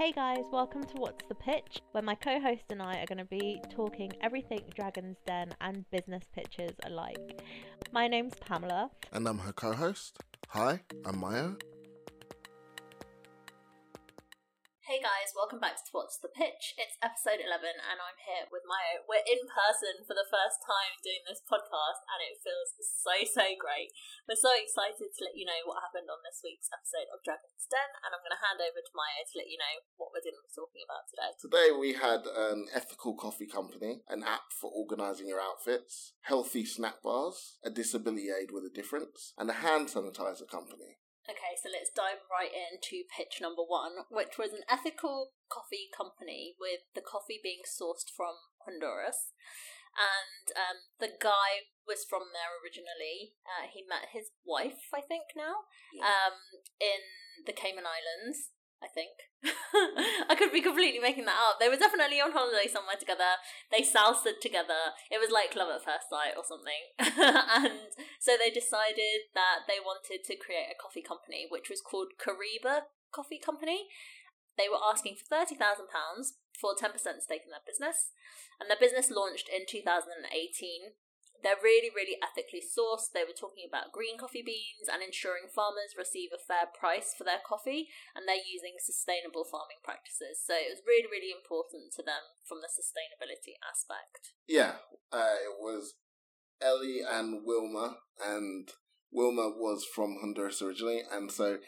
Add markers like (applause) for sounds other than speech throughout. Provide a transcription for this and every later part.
Hey guys, welcome to What's the Pitch, where my co host and I are going to be talking everything Dragon's Den and business pitches alike. My name's Pamela. And I'm her co host. Hi, I'm Maya. Hey guys, welcome back to What's the Pitch. It's episode 11 and I'm here with Maya. We're in person for the first time doing this podcast and it feels so, so great. We're so excited to let you know what happened on this week's episode of Dragon's Den and I'm going to hand over to Maya to let you know what we're going to talking about today. Today we had an ethical coffee company, an app for organising your outfits, healthy snack bars, a disability aid with a difference, and a hand sanitizer company. Okay, so let's dive right into pitch number one, which was an ethical coffee company with the coffee being sourced from Honduras. And um, the guy was from there originally. Uh, he met his wife, I think, now, Yeah. um, in the Cayman Islands. I think. (laughs) I could be completely making that up. They were definitely on holiday somewhere together. They salsaed together. It was like love at first sight or something. (laughs) and so they decided that they wanted to create a coffee company, which was called Kariba Coffee Company. They were asking for £30,000 for 10% stake in their business. And their business launched in 2018 they're really, really ethically sourced. They were talking about green coffee beans and ensuring farmers receive a fair price for their coffee, and they're using sustainable farming practices. So it was really, really important to them from the sustainability aspect. Yeah, uh, it was Ellie and Wilma, and Wilma was from Honduras originally, and so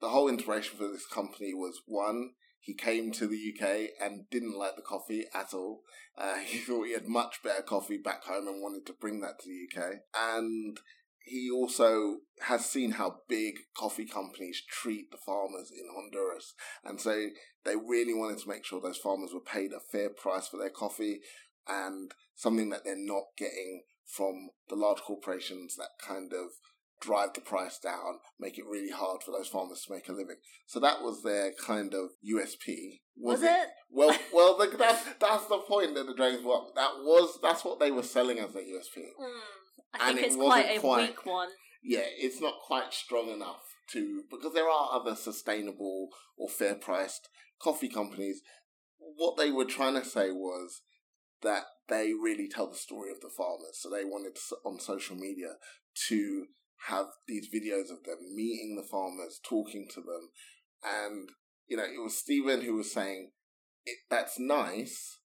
the whole inspiration for this company was one, he came to the UK and didn't like the coffee at all. Uh, (laughs) he thought he had much better coffee back home and wanted to bring that to the UK. And he also has seen how big coffee companies treat the farmers in Honduras. And so they really wanted to make sure those farmers were paid a fair price for their coffee and something that they're not getting from the large corporations that kind of drive the price down, make it really hard for those farmers to make a living. So that was their kind of USP. Was, it? Well, well, the, that's that's the point that the Dragons were. That was that's what they were selling as their USP. Mm, I And think it it's quite a quite- weak one. Yeah, it's not quite strong enough to because there are other sustainable or fair priced coffee companies. What they were trying to say was that they really tell the story of the farmers. So they wanted to, on social media to have these videos of them meeting the farmers, talking to them, and you know it was Steven who was saying it, that's nice,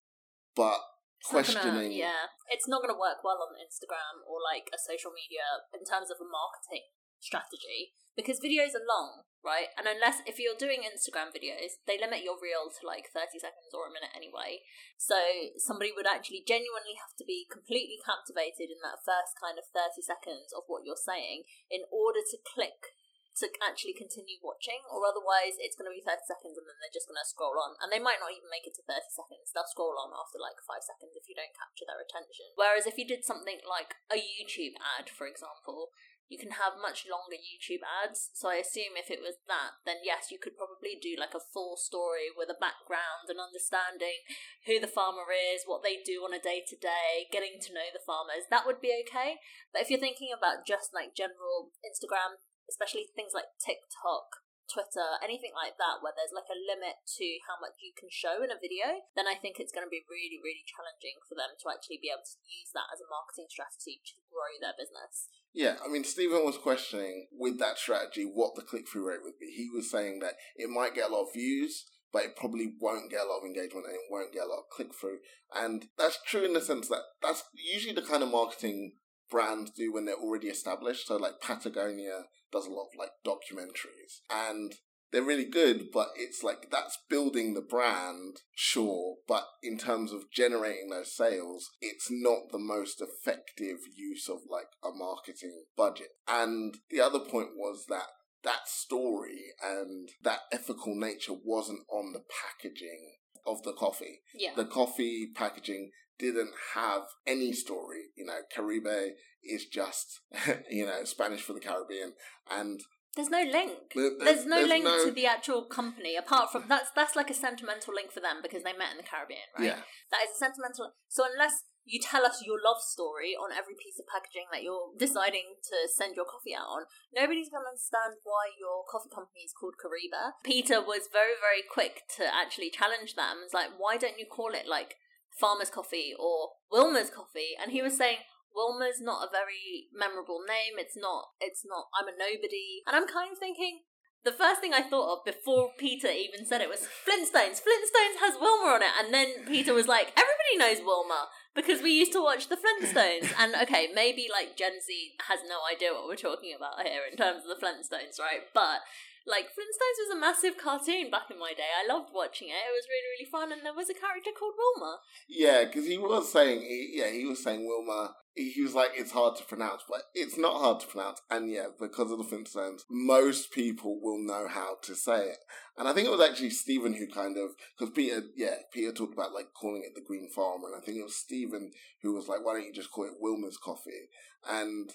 but It's not gonna- questioning. yeah, it's not going to work well on Instagram or like a social media in terms of a marketing strategy because videos are long, right? And unless if you're doing Instagram videos, they limit your reel to like 30 seconds or a minute anyway. So somebody would actually genuinely have to be completely captivated in that first kind of 30 seconds of what you're saying in order to click to actually continue watching, or otherwise it's going to be 30 seconds and then they're just going to scroll on. And they might not even make it to 30 seconds. They'll scroll on after like 5 seconds if you don't capture their attention. Whereas if you did something like a YouTube ad, for example, you can have much longer YouTube ads. So I assume if it was that, then yes, you could probably do like a full story with a background and understanding who the farmer is, what they do on a day to day, getting to know the farmers. That would be okay. But if you're thinking about just like general Instagram, especially things like TikTok, Twitter, anything like that, where there's like a limit to how much you can show in a video, then I think it's going to be really, really challenging for them to actually be able to use that as a marketing strategy to grow their business. Yeah, I mean, Steven was questioning with that strategy what the click through rate would be. He was saying that it might get a lot of views, but it probably won't get a lot of engagement and it won't get a lot of click through. And that's true in the sense that that's usually the kind of marketing brands do when they're already established. So, like Patagonia does a lot of like documentaries and they're really good, but it's like that's building the brand, sure, but in terms of generating those sales, it's not the most effective use of like a marketing budget. And the other point was that that story and that ethical nature wasn't on the packaging of the coffee. Yeah. The coffee packaging didn't have any story. You know, Caribe is just, (laughs) you know, Spanish for the Caribbean. And There's no link. There- There's, no there's link no- to the actual company apart from that's that's like a sentimental link for them because they met in the Caribbean, right? yeah, That is a sentimental. So unless you tell us your love story on every piece of packaging that you're deciding to send your coffee out on, nobody's going to understand why your coffee company is called Kariba. Peter was very, very quick to actually challenge them. It's like, why don't you call it like Farmer's Coffee or Wilma's Coffee? And he was saying, Wilma's not a very memorable name. It's not, it's not, I'm a nobody. And I'm kind of thinking, the first thing I thought of before Peter even said it was Flintstones. Flintstones has Wilma on it, and then Peter was like, "Everybody knows Wilma because we used to watch the Flintstones." and okay, maybe like Gen Z has no idea what we're talking about here in terms of the Flintstones, right? But like Flintstones was a massive cartoon back in my day. I loved watching it. It was really really fun, and there was a character called Wilma. Yeah, because he was saying, he, yeah, he was saying Wilma. He was like, it's hard to pronounce, but it's not hard to pronounce. And yeah, because of the Flintstones, most people will know how to say it. And I think it was actually Steven who kind of, because Peter, yeah, Peter talked about like calling it the Green Farm, and I think it was Steven who was like, why don't you just call it Wilma's Coffee? And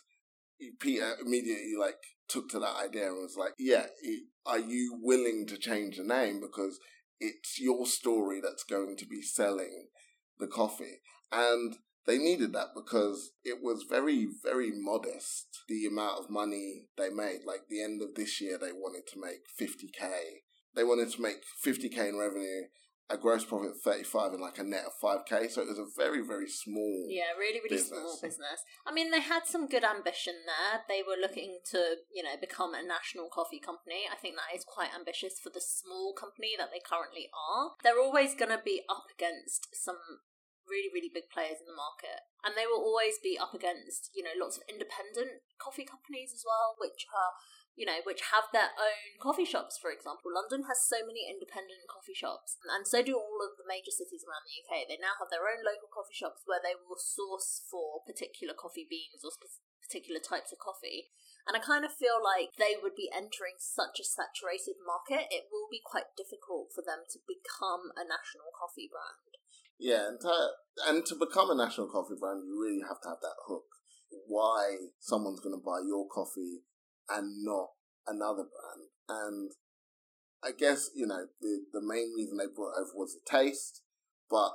Peter immediately like took to that idea and was like, "Yeah, are you willing to change the name because it's your story that's going to be selling the coffee?" And they needed that because it was very, very modest the amount of money they made. Like the end of this year, they wanted to make 50k. They wanted to make 50k in revenue a gross profit of 35 and like a net of 5k so it was a very very small yeah really really business. small business. I mean they had some good ambition there. They were looking to you know become a national coffee company. I think that is quite ambitious for the small company that they currently are. They're always going to be up against some really really big players in the market and they will always be up against you know lots of independent coffee companies as well which are you know, which have their own coffee shops, for example. London has so many independent coffee shops, and so do all of the major cities around the UK. They now have their own local coffee shops where they will source for particular coffee beans or particular types of coffee. And I kind of feel like they would be entering such a saturated market, it will be quite difficult for them to become a national coffee brand. Yeah, and to, and to become a national coffee brand, you really have to have that hook. Why someone's going to buy your coffee and not another brand. And I guess, you know, the, the main reason they brought over was the taste, but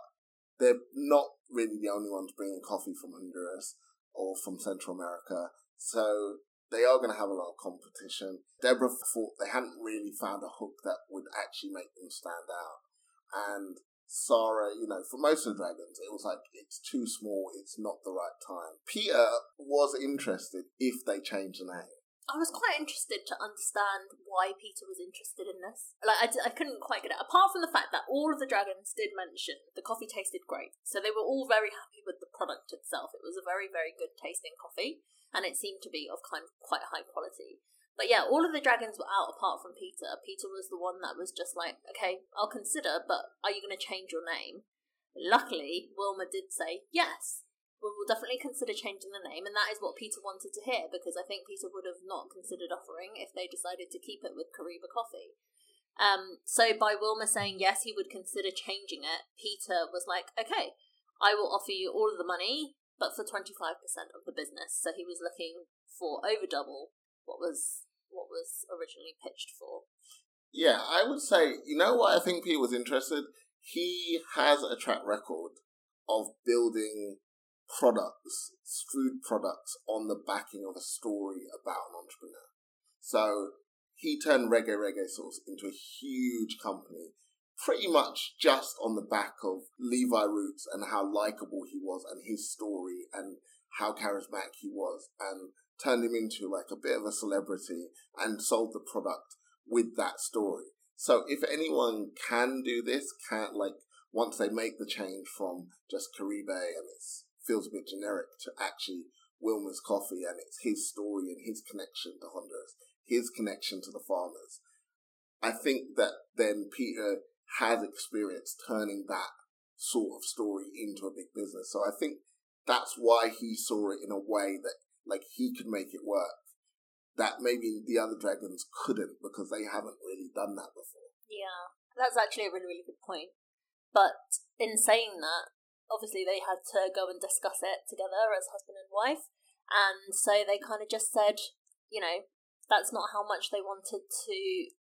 they're not really the only ones bringing coffee from Honduras or from Central America. So they are going to have a lot of competition. Deborah thought they hadn't really found a hook that would actually make them stand out. And Sarah, you know, for most of the dragons, it was like it's too small, it's not the right time. Peter was interested if they changed the name. I was quite interested to understand why Peter was interested in this. Like, I d- I couldn't quite get it. Apart from the fact that all of the dragons did mention the coffee tasted great. So they were all very happy with the product itself. It was a very, very good tasting coffee, and it seemed to be of kind of quite high quality. But yeah, all of the dragons were out apart from Peter. Peter was the one that was just like, okay, I'll consider, but are you going to change your name? Luckily, Wilma did say yes we will definitely consider changing the name, and that is what Peter wanted to hear because I think Peter would have not considered offering if they decided to keep it with Kariba Coffee. Um, so by Wilma saying yes, he would consider changing it, Peter was like, okay, I will offer you all of the money, but for 25% of the business. So he was looking for over double what was what was originally pitched for. Yeah, I would say, you know what I think Peter was interested? He has a track record of building products, food products, on the backing of a story about an entrepreneur. So he turned Reggae Reggae Sauce into a huge company, pretty much just on the back of Levi Roots and how likable he was and his story and how charismatic he was, and turned him into like a bit of a celebrity and sold the product with that story. So if anyone can do this, can like once they make the change from just Caribe and it's feels a bit generic to actually Wilma's Coffee and it's his story and his connection to Honduras, his connection to the farmers. I think that then Peter has experience turning that sort of story into a big business. So I think that's why he saw it in a way that like he could make it work. That maybe the other dragons couldn't because they haven't really done that before. Yeah, that's actually a really, really good point. But in saying that, obviously they had to go and discuss it together as husband and wife. And so they kind of just said, you know, that's not how much they wanted to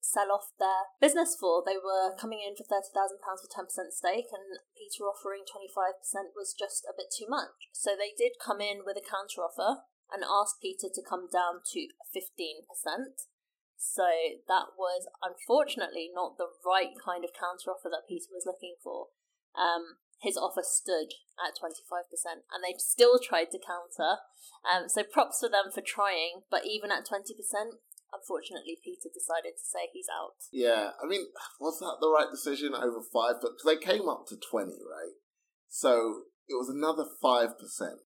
sell off their business for. They were coming in for £30,000 for 10% stake, and Peter offering 25% was just a bit too much. So they did come in with a counter offer and asked Peter to come down to 15%. So that was unfortunately not the right kind of counter offer that Peter was looking for. Um, his offer stood at 25%, and they still tried to counter. Um, so props for them for trying, but even at 20%, unfortunately, Peter decided to say he's out. Yeah, I mean, was that the right decision over five? But they came up to 20, right? So it was another 5%.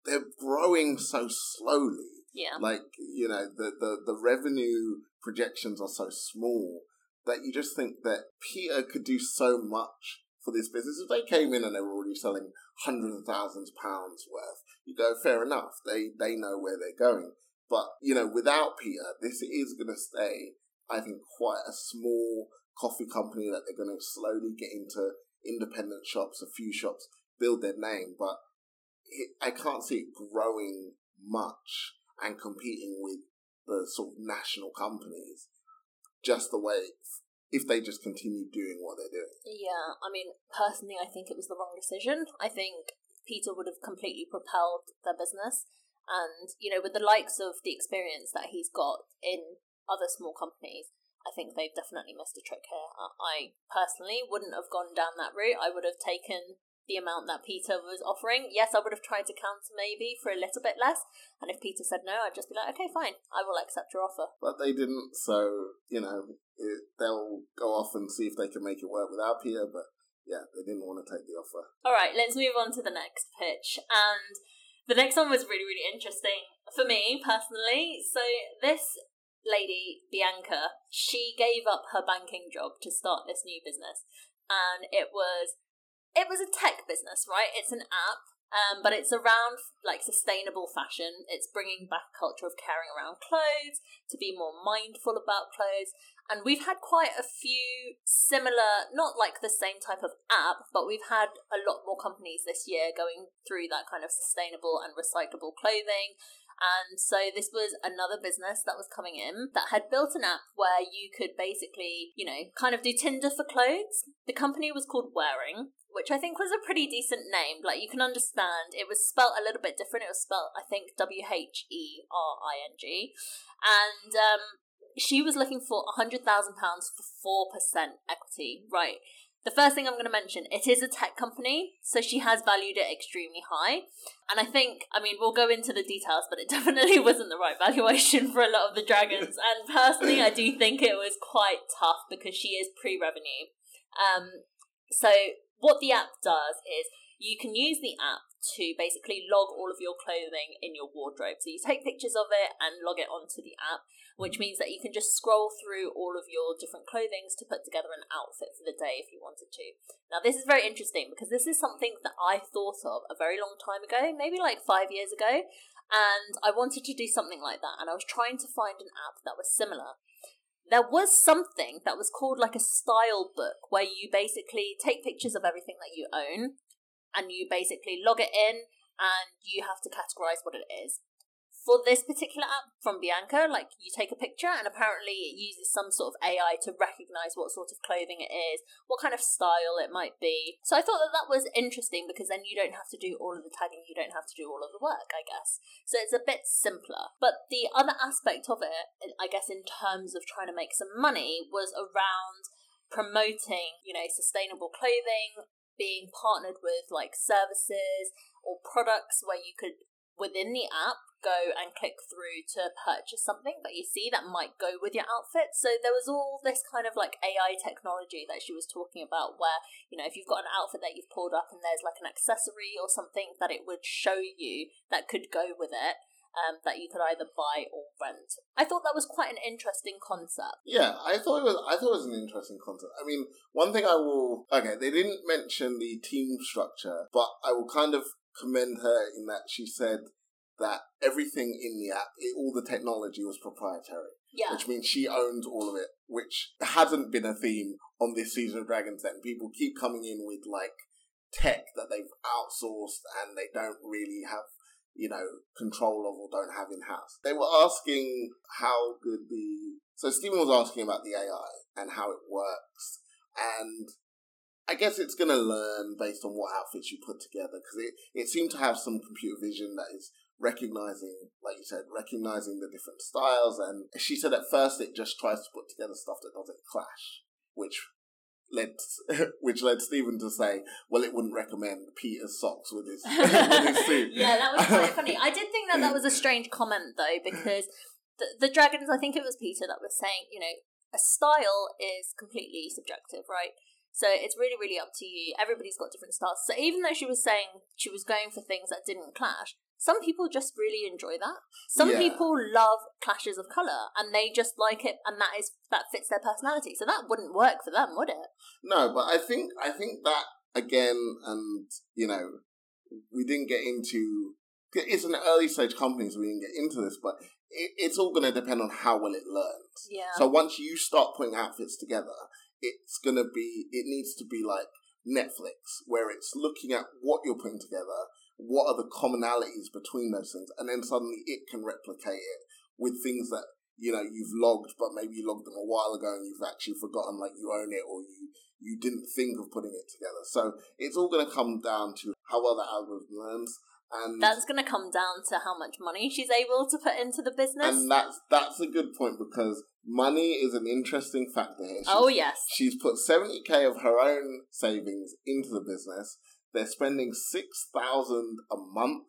They're growing so slowly. Yeah. Like, you know, the, the, the revenue projections are so small that you just think that Peter could do so much for this business. If they came in and they were already selling hundreds of thousands of pounds worth, you go, fair enough. They they know where they're going. But you know, without Peter, this is going to stay. I think quite a small coffee company that they're going to slowly get into independent shops, a few shops, build their name. But it, I can't see it growing much and competing with the sort of national companies just the way if they just continue doing what they're doing. Yeah, I mean, personally, I think it was the wrong decision. I think Peter would have completely propelled their business. And, you know, with the likes of the experience that he's got in other small companies, I think they've definitely missed a trick here. I personally wouldn't have gone down that route. I would have taken the amount that Peter was offering. Yes, I would have tried to counter maybe for a little bit less. And if Peter said no, I'd just be like, okay, fine, I will accept your offer. But they didn't, so, you know, it, they'll go off and see if they can make it work without Peter. But yeah, they didn't want to take the offer. All right, let's move on to the next pitch. And the next one was really, really interesting for me personally. So this lady, Bianca, she gave up her banking job to start this new business. And it was it was a tech business, right? It's an app, um, but it's around like sustainable fashion. It's bringing back a culture of caring around clothes, to be more mindful about clothes. And we've had quite a few similar, not like the same type of app, but we've had a lot more companies this year going through that kind of sustainable and recyclable clothing. And so this was another business that was coming in that had built an app where you could basically, you know, kind of do Tinder for clothes. The company was called Whering which I think was a pretty decent name. Like you can understand, it was spelt a little bit different. It was spelt, I think, W H E R I N G, and um, she was looking for a hundred thousand pounds for four percent equity. Right. The first thing I'm going to mention, it is a tech company, so she has valued it extremely high. And I think, I mean, we'll go into the details, but it (laughs) definitely wasn't the right valuation for a lot of the dragons. (coughs) And personally, I do think it was quite tough because she is pre-revenue. Um, so what the app does is you can use the app to basically log all of your clothing in your wardrobe. So you take pictures of it and log it onto the app, which means that you can just scroll through all of your different clothings to put together an outfit for the day if you wanted to. Now, this is very interesting because this is something that I thought of a very long time ago, maybe like five years ago, and I wanted to do something like that, and I was trying to find an app that was similar there was something that was called like a style book where you basically take pictures of everything that you own and you basically log it in and you have to categorize what it is for this particular app from Bianca, like you take a picture and apparently it uses some sort of AI to recognize what sort of clothing it is, what kind of style it might be. So I thought that that was interesting because then you don't have to do all of the tagging, you don't have to do all of the work, I guess. So it's a bit simpler. But the other aspect of it, I guess, in terms of trying to make some money, was around promoting, you know, sustainable clothing, being partnered with like services or products where you could within the app go and click through to purchase something that you see that might go with your outfit. So there was all this kind of like AI technology that she was talking about where, you know, if you've got an outfit that you've pulled up and there's like an accessory or something that it would show you that could go with it. Um, that you could either buy or rent. I thought that was quite an interesting concept. Yeah, I thought it was. I thought it was an interesting concept. I mean, one thing I will. Okay, they didn't mention the team structure, but I will kind of commend her in that she said that everything in the app, it, all the technology was proprietary. Yeah. Which means she owns all of it, which hasn't been a theme on this season of Dragon's Den. People keep coming in with like tech that they've outsourced and they don't really have, you know, control of or don't have in house. They were asking how good the So Steven was asking about the AI and how it works, and I guess it's going to learn based on what outfits you put together because it, it seemed to have some computer vision that is recognizing, like you said, recognizing the different styles. And she said at first it just tries to put together stuff that doesn't clash, which led (laughs) which led Steven to say, "Well, it wouldn't recommend Peter's socks with his, (laughs) with his (laughs) suit." yeah, that was quite funny. I did think that that was a strange comment though because the, the dragons. I think it was Peter that was saying, you know, a style is completely subjective, right? So it's really, really up to you. Everybody's got different styles. So even though she was saying she was going for things that didn't clash, some people just really enjoy that. Some Yeah. people love clashes of color, and they just like it, and that is that fits their personality. So that wouldn't work for them, would it? No, but I think I think that again, and you know, we didn't get into. It's an early stage company, so we didn't get into this, but it, it's all going to depend on how well it learns. Yeah. So once you start putting outfits together, it's going to be. It needs to be like Netflix, where it's looking at what you're putting together, what are the commonalities between those things, and then suddenly it can replicate it with things that you know you've logged, but maybe you logged them a while ago and you've actually forgotten, like you own it or you you didn't think of putting it together. So it's all going to come down to how well the algorithm learns, and That's going to come down to how much money she's able to put into the business. and that's that's a good point because money is an interesting factor here. She's- oh yes, She's put 70k of her own savings into the business. They're spending 6,000 a month.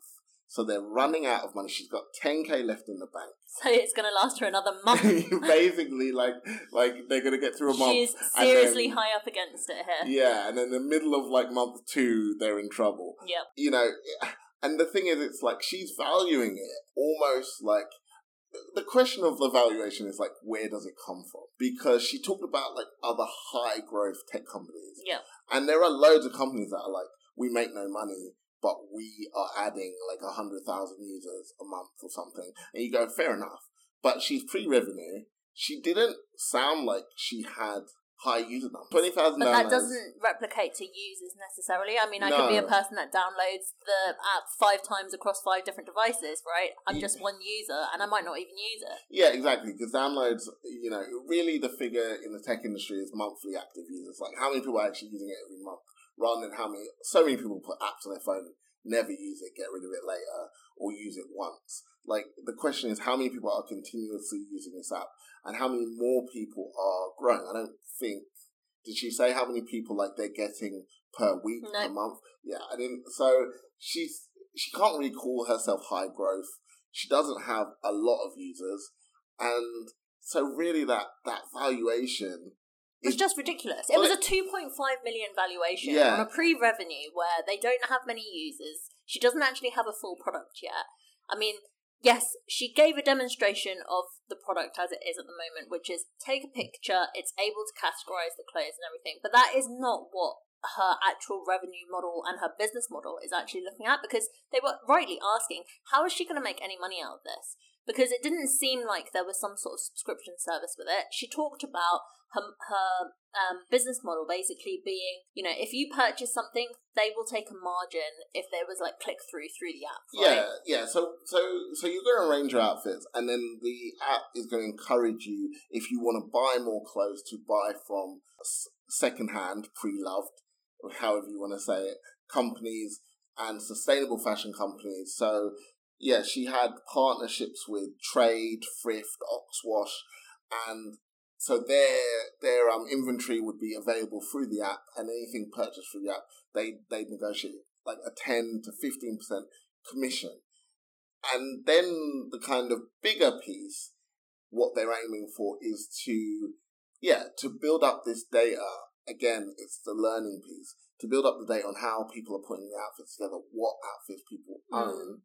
So they're running out of money. She's got 10k left in the bank. (laughs) so it's going to last her another (laughs) month. Basically, like, like they're gonna get through a month. She's seriously then- high up against it here. Yeah, and in the middle of like month two, they're in trouble. Yep. You know, and the thing is, it's like she's valuing it almost like the question of the valuation is like, where does it come from? Because she talked about like other high growth tech companies. yeah And there are loads of companies that are like, we make no money, but we are adding like a hundred thousand users a month or something. And you go, fair enough. But she's pre-revenue. She didn't sound like she had high user numbers. Twenty thousand But that doesn't replicate to users necessarily. I mean, I could be a person that downloads the app five times across five different devices, right? I'm Yeah. just one user and I might not even use it. Yeah, exactly. Because downloads, you know, really the figure in the tech industry is monthly active users. Like how many people are actually using it every month, rather than how many. So many people put apps on their phone, never use it, get rid of it later, or use it once. Like the question is, how many people are continuously using this app, and how many more people are growing? I don't think. Did she say how many people like they're getting per week, No. per month? Yeah, I didn't. So she's she can't really call herself high growth. She doesn't have a lot of users, and so really that that valuation It was just ridiculous. It was a 2.5 million valuation Yeah. on a pre revenue where they don't have many users. She doesn't actually have a full product yet. I mean, yes, she gave a demonstration of the product as it is at the moment, which is take a picture, it's able to categorize the clothes and everything. But that is not what her actual revenue model and her business model is actually looking at because they were rightly asking, how is she going to make any money out of this? Because it didn't seem like there was some sort of subscription service with it. She talked about her, her um, business model basically being, you know, if you purchase something, they will take a margin if there was like click through through the app. Right? yeah yeah. So so so you're going to arrange your outfits, and then the app is going to encourage you if you want to buy more clothes to buy from secondhand, pre-loved, however you want to say it, companies and sustainable fashion companies. So yeah, she had partnerships with Trade, Thrift, Oxwash, and so their their um inventory would be available through the app, and anything purchased through the app, they they negotiate like a ten to fifteen percent commission, and then the kind of bigger piece, what they're aiming for is to yeah to build up this data. Again, it's the learning piece to build up the data on how people are putting the outfits together, what outfits people Mm. own,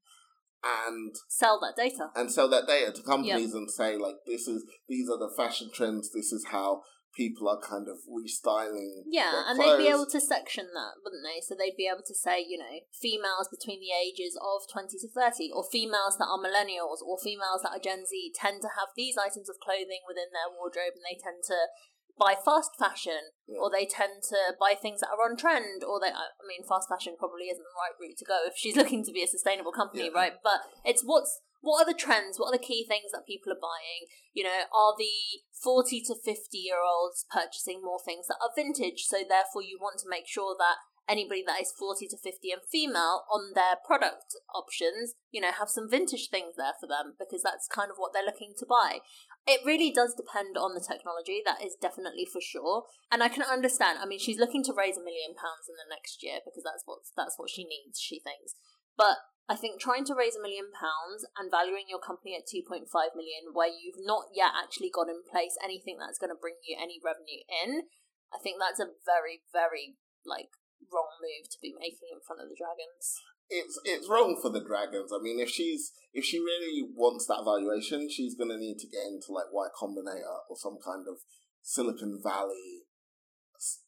and Sell that data. and sell that data to companies and say like this is these are the fashion trends this is how people are kind of restyling Yeah, and they'd be able to section that, wouldn't they? So they'd be able to say, you know, females between the ages of 20 to 30, or females that are millennials, or females that are Gen Z tend to have these items of clothing within their wardrobe and they tend to buy fast fashion, Yeah. or they tend to buy things that are on trend, or they, I mean, fast fashion probably isn't the right route to go if she's (laughs) looking to be a sustainable company, Yeah. right? But it's what's what are the trends? What are the key things that people are buying? You know, are the 40 to 50 year olds purchasing more things that are vintage? So therefore you want to make sure that anybody that is 40 to 50 and female on their product options, you know, have some vintage things there for them because that's kind of what they're looking to buy. It really does depend on the technology, that is definitely for sure. And I can understand. I mean, she's looking to raise a million pounds in the next year because that's what that's what she needs, she thinks. But I think trying to raise a million pounds and valuing your company at 2.5 million where you've not yet actually got in place anything that's going to bring you any revenue in, I think that's a very very like wrong move to be making in front of the dragons. It's it's wrong for the dragons. I mean, if she's if she really wants that valuation, she's to need to get into like Y Combinator or some kind of Silicon Valley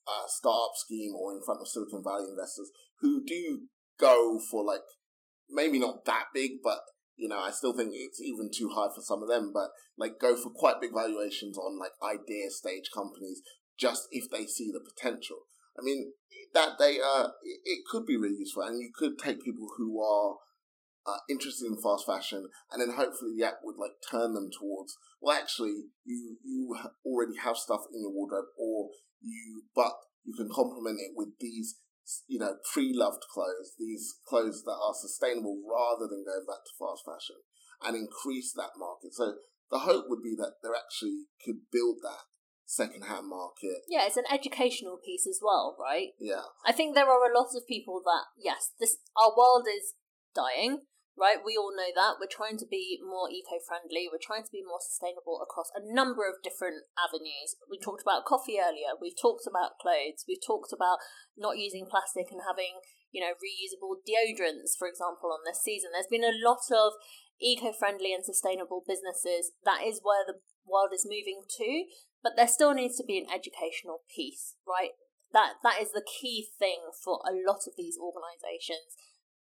uh, startup scheme, or in front of Silicon Valley investors who do go for like maybe not that big, but you know, I still think it's even too high for some of them, but like go for quite big valuations on like idea stage companies just if they see the potential. I mean, that data it could be really useful, and you could take people who are uh, interested in fast fashion, and then hopefully the app would like turn them towards. Well, actually, you you already have stuff in your wardrobe, or you but you can complement it with these you know pre-loved clothes, these clothes that are sustainable rather than going back to fast fashion, and increase that market. So the hope would be that there actually could build that second-hand market. Yeah, it's an educational piece as well, right? Yeah. I think there are a lot of people that yes, this our world is dying, right? We all know that. We're trying to be more eco-friendly. We're trying to be more sustainable across a number of different avenues. We talked about coffee earlier. We've talked about clothes. We've talked about not using plastic and having, you know, reusable deodorants, for example, on this season. There's been a lot of eco-friendly and sustainable businesses. That is where the world is moving to but there still needs to be an educational piece, right? That that is the key thing for a lot of these organisations.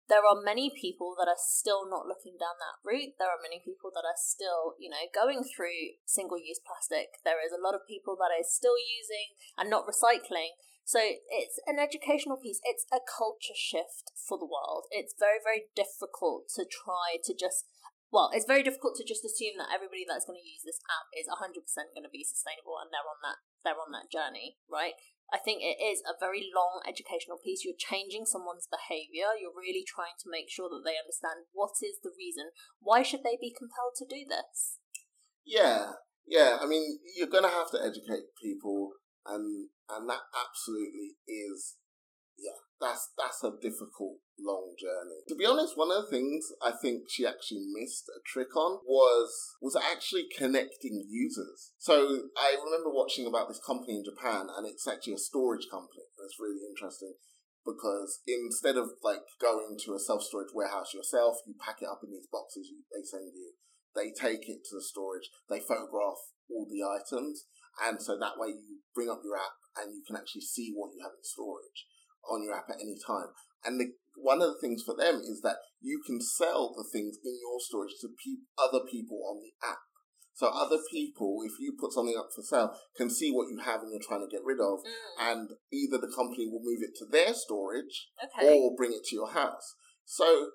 There are many people that are still not looking down that route. There are many people that are still, you know, going through single use plastic. There is a lot of people that are still using and not recycling. So it's an educational piece. It's a culture shift for the world. It's very, very difficult to try to just well, it's very difficult to just assume that everybody that's going to use this app is 100% going to be sustainable and they're on that they're on that journey, right? I think it is a very long educational piece. You're changing someone's behavior. You're really trying to make sure that they understand what is the reason. Why should they be compelled to do this? Yeah, yeah. I mean, you're going to have to educate people, and and that absolutely is yeah, that's that's a difficult long journey. To be honest, one of the things I think she actually missed a trick on was was actually connecting users. So I remember watching about this company in Japan, and it's actually a storage company. It's really interesting because instead of like going to a self storage warehouse yourself, you pack it up in these boxes they send you. They take it to the storage. They photograph all the items, and so that way you bring up your app and you can actually see what you have in storage on your app at any time. And the, one of the things for them is that you can sell the things in your storage to pe- other people on the app. So other people, if you put something up for sale, can see what you have and you're trying to get rid of, Mm. and either the company will move it to their storage Okay. or bring it to your house. So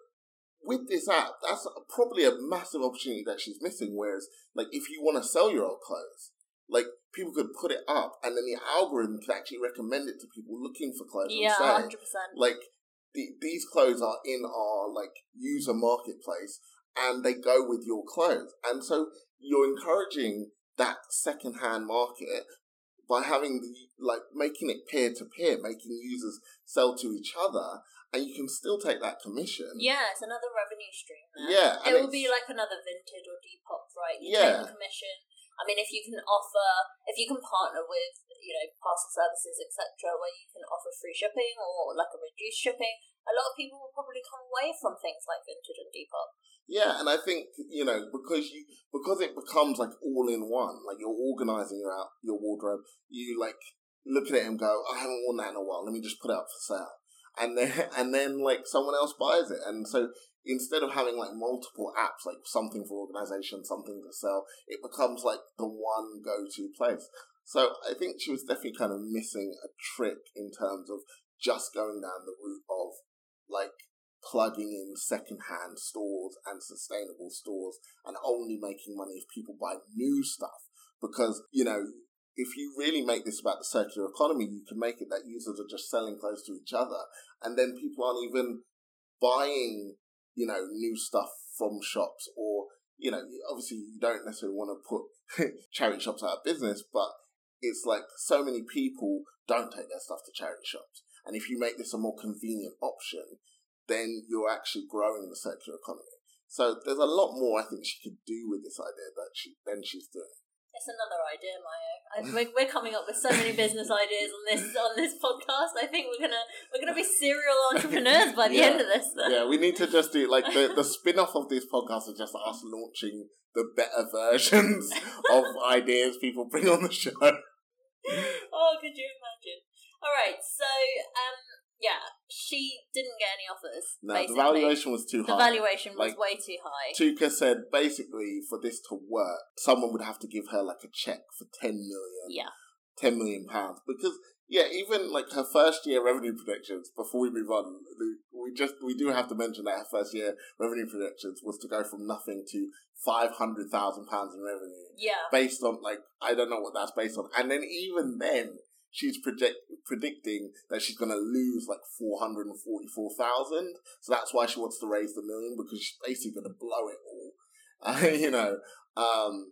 with this app, that's probably a massive opportunity that she's missing. Whereas, like, if you want to sell your old clothes, like people could put it up, and then the algorithm could actually recommend it to people looking for clothes. yeah, 100%. like the, these clothes are in our like user marketplace and they go with your clothes and so you're encouraging that second-hand market by having the like making it peer-to-peer making users sell to each other and you can still take that commission Yeah, it's another revenue stream there. yeah It will be like another Vinted or Depop, right? You Yeah. take the commission. I mean, if you can offer, if you can partner with, you know, parcel services, etc., where you can offer free shipping or like a reduced shipping, a lot of people will probably come away from things like Vinted and Depop. Yeah, and I think you know because you because it becomes like all in one. Like you're organizing your out your wardrobe. You like look at it and go, I haven't worn that in a while. Let me just put it up for sale, and then (laughs) and then like someone else buys it, and so instead of having like multiple apps, like something for organization, something to sell, it becomes like the one go to place. So I think she was definitely kind of missing a trick in terms of just going down the route of like plugging in secondhand stores and sustainable stores and only making money if people buy new stuff. Because, you know, if you really make this about the circular economy, you can make it that users are just selling clothes to each other and then people aren't even buying, you know, new stuff from shops or, you know, obviously you don't necessarily want to put (laughs) charity shops out of business, but it's like so many people don't take their stuff to charity shops. And if you make this a more convenient option, then you're actually growing the circular economy. So there's a lot more I think she could do with this idea that she then she's doing. It's another idea, Mayo. I, we're, we're coming up with so many business ideas on this on this podcast. I think we're gonna we're gonna be serial entrepreneurs by the Yeah. end of this. (laughs) Yeah, we need to just do like the the spin off of this podcast is just us launching the better versions (laughs) of ideas people bring on the show. oh, could you imagine? All right, so um, yeah, she didn't get any offers. No, basically. the valuation was too The high. The valuation was Like- way too high. Touker said basically for this to work, someone would have to give her like a check for ten million. yeah, 10 million pounds because yeah even like her first year revenue predictions before we move on we just we do have to mention that her first year revenue predictions was to go from nothing to 500,000 pounds in revenue yeah. based on like I don't know what that's based on and then even then she's project predicting that she's going to lose like 444,000 so that's why she wants to raise the million because she's basically going to blow it all. Uh, (laughs) you know um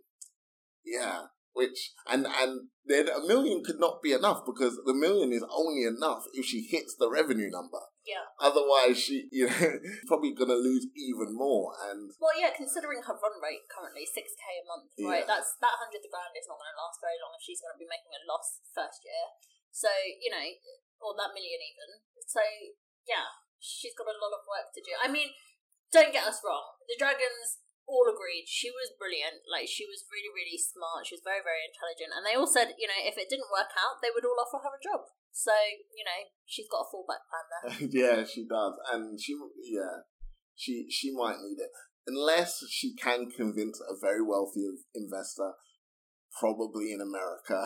yeah which and and then a million could not be enough because the million is only enough if she hits the revenue number. Yeah. Otherwise, she (laughs) you know probably gonna lose even more. And Well, yeah, considering her run rate currently six k a month, right? Yeah. That's that hundred grand is not going to last very long if she's going to be making a loss first year. So you know, or that million even. So yeah, she's got a lot of work to do. I mean, don't get us wrong. The dragons all agreed she was brilliant. Like she was really, really smart. She was very, very intelligent. And they all said, you know, if it didn't work out, they would all offer her a job. So you know, she's got a fallback plan there. (laughs) yeah, she does, and she yeah she she might need it unless she can convince a very wealthy investor, probably in America,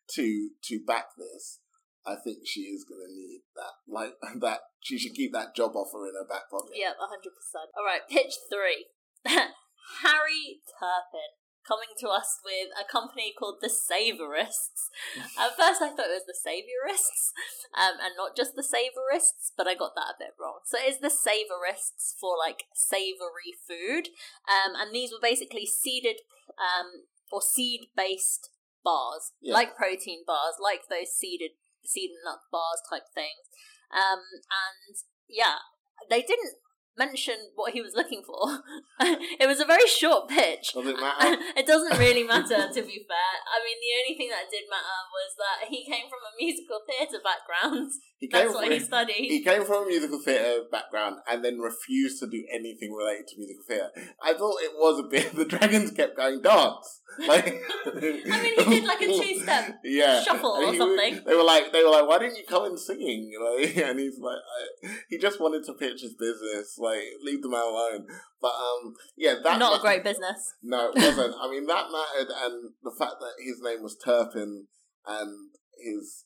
(laughs) to to back this. I think she is going to need that. Like (laughs) that, she should keep that job offer in her back pocket. Yep, hundred percent. All right, pitch three. (laughs) Harry Turpin coming to us with a company called the Savorists. (laughs) At first, I thought it was the Saviorists, um, and not just the Savorists, but I got that a bit wrong. So it's the Savorists for like savory food, um, and these were basically seeded um, or seed based bars, Yeah. like protein bars, like those seeded seed and nut bars type things. Um, and yeah, they didn't mention what he was looking for. (laughs) it was a very short pitch. Does it matter? (laughs) it doesn't really (laughs) matter, to be fair. I mean, the only thing that did matter was that he came from a musical theatre background. He came That's what from he studied. he came from a musical theatre background and then refused to do anything related to musical theatre. I thought it was a bit. (laughs) The dragons kept going dance. (laughs) Like I mean, he did like a two-step (laughs) yeah shuffle or And he- something. They were like, they were like, why didn't you come in singing? Like, and he's like, I, he just wanted to pitch his business. Like, leave the man alone. But um, yeah, that Not a great business. No, it wasn't. I mean, that mattered, and the fact that his name was Turpin and his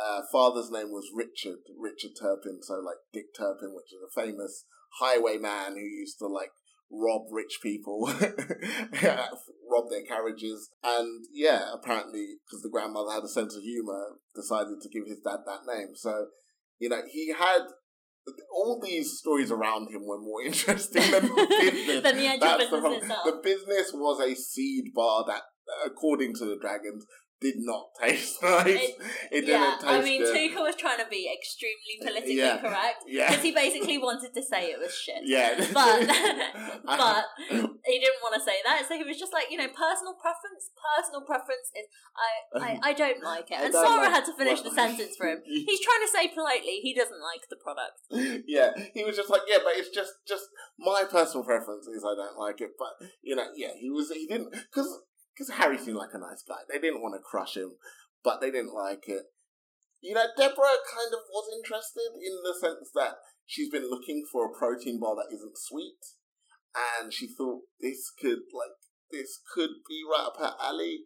uh, father's name was Richard, Richard Turpin. So, like Dick Turpin, which is a famous highwayman who used to like rob rich people, (laughs) rob their carriages, and yeah, apparently because the grandmother had a sense of humor, decided to give his dad that name. So, you know, he had. All these stories around him were more (laughs) interesting than the (laughs) business. Than the actual That's business itself. The business was a seed bar that, according to the dragons, did not taste (laughs) nice. It, It- didn't yeah, I mean, good. Touker was trying to be extremely uh, politically Yeah. correct yeah, because he basically wanted to say it was shit. yeah, But (laughs) (laughs) but he didn't want to say that, so he was just like, you know, personal preference. Personal preference is I I, I don't like it, and Sarah like- had to finish the sentence for him. He's trying to say politely he doesn't like the product. yeah, he was just like, yeah, but it's just just my personal preference is I don't like it. But you know, yeah, he was he didn't because because Harry seemed like a nice guy. They didn't want to crush him, but they didn't like it. You know, Deborah kind of was interested in the sense that she's been looking for a protein bar that isn't sweet, and she thought this could like this could be right up her alley.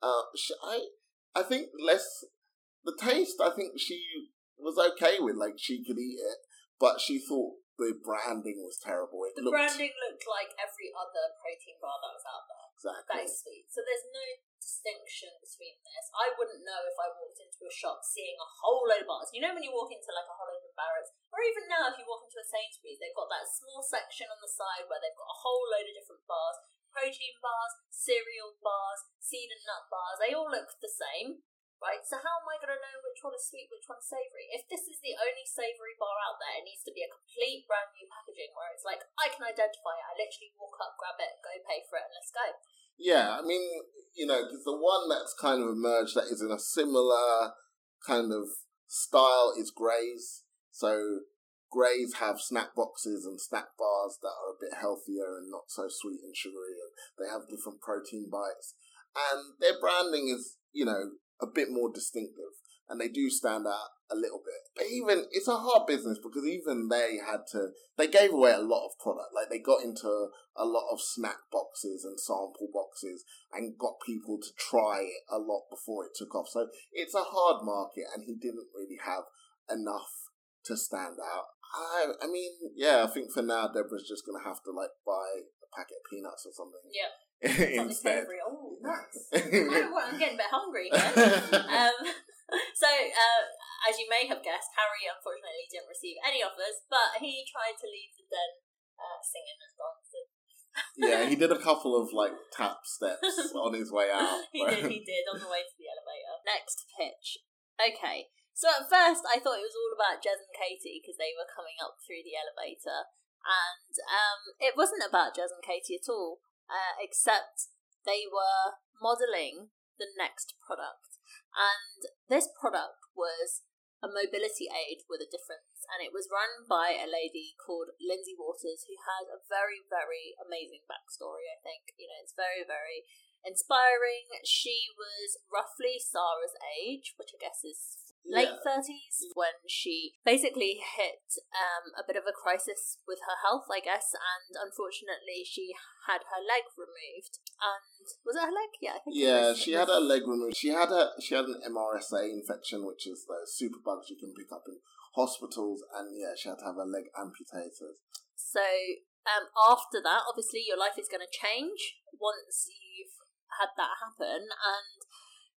Uh, sh I I think less the taste. I think she was okay with. Like she could eat it, but she thought the branding was terrible. It The looked branding looked like every other protein bar that was out there. Exactly. is sweet. So there's no distinction between this. I wouldn't know if I walked into a shop seeing a whole load of bars. You know when you walk into like a Holland and Barrett's, or even now if you walk into a Sainsbury's, they've got that small section on the side where they've got a whole load of different bars. Protein bars, cereal bars, seed and nut bars, they all look the same. Right, so how am I going to know which one is sweet, which one's savoury? If this is the only savoury bar out there, it needs to be a complete brand new packaging where it's like, I can identify it. I literally walk up, grab it, go pay for it, and let's go. Yeah, I mean, you know, the one that's kind of emerged that is in a similar kind of style is Graze. So Graze have snack boxes and snack bars that are a bit healthier and not so sweet and sugary, and they have different protein bites. And their branding is, you know, a bit more distinctive, and they do stand out a little bit. But even it's a hard business because even they had to. They gave away a lot of product. Like they got into a lot of snack boxes and sample boxes and got people to try it a lot before it took off. So it's a hard market, and he didn't really have enough to stand out. I, I mean, yeah, I think for now Deborah's just gonna have to like buy a packet of peanuts or something Yeah. Instead. Oh. Oh, I'm getting a bit hungry (laughs) um, (laughs) so, uh, as you may have guessed, Harry unfortunately didn't receive any offers, but he tried to leave the den uh, singing and dancing. yeah, he did a (laughs) couple of like tap steps on his way out. he did, he did, on the way to the elevator. Next pitch. Okay, so at first I thought it was all about Jez and Katie because they were coming up through the elevator, and um, it wasn't about Jez and Katie at all, uh, except they were modelling the next product. And this product was a mobility aid with a difference, and it was run by a lady called Lindsay Waters, who has a very, very amazing backstory. I think you know it's very, very inspiring. She was roughly Sarah's age, which I guess is late Yeah. thirties, when she basically hit um, a bit of a crisis with her health, I guess, and unfortunately she had her leg removed. And was it her leg? Yeah, I think. Yeah, she had her leg removed. She had a she had an MRSA infection, which is those super bugs you can pick up in hospitals, and yeah, she had to have her leg amputated. So um, after that, obviously, your life is going to change once you've had that happen. And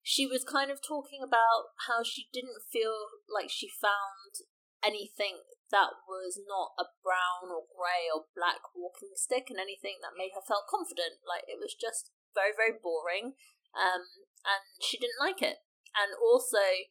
she was kind of talking about how she didn't feel like she found anything that was not a brown or grey or black walking stick and anything that made her feel confident. Like it was just very, very boring. Um, and she didn't like it. And also,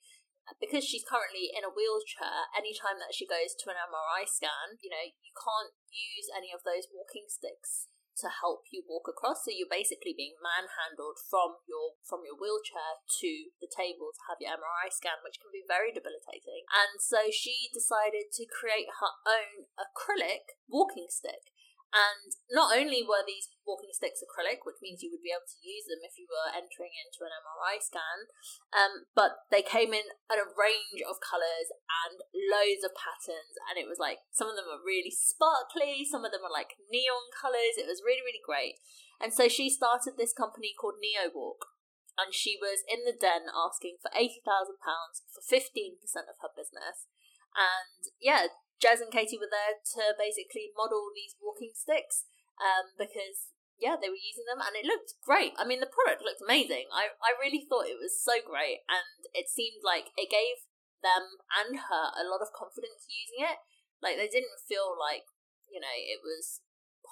because she's currently in a wheelchair, anytime that she goes to an MRI scan, you know, you can't use any of those walking sticks to help you walk across. So you're basically being manhandled from your from your wheelchair to the table to have your MRI scan, which can be very debilitating. And so she decided to create her own acrylic walking stick. And not only were these walking sticks acrylic, which means you would be able to use them if you were entering into an MRI scan, um, but they came in at a range of colours and loads of patterns, and it was like some of them were really sparkly, some of them were like neon colours. It was really, really great. And so she started this company called Neo Walk, and she was in the den asking for eighty thousand pounds for fifteen percent of her business. And yeah, Jez and Katie were there to basically model these walking sticks um, because yeah, they were using them and it looked great. I mean, the product looked amazing. I, I really thought it was so great and it seemed like it gave them and her a lot of confidence using it. Like, they didn't feel like, you know, it was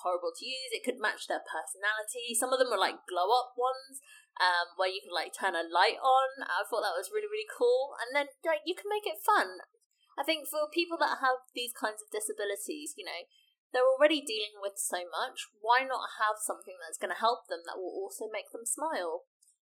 horrible to use. It could match their personality. Some of them were like glow up ones um, where you could like turn a light on. I thought that was really, really cool. And then, like, you can make it fun. I think for people that have these kinds of disabilities, you know, they're already dealing with so much. Why not have something that's going to help them that will also make them smile?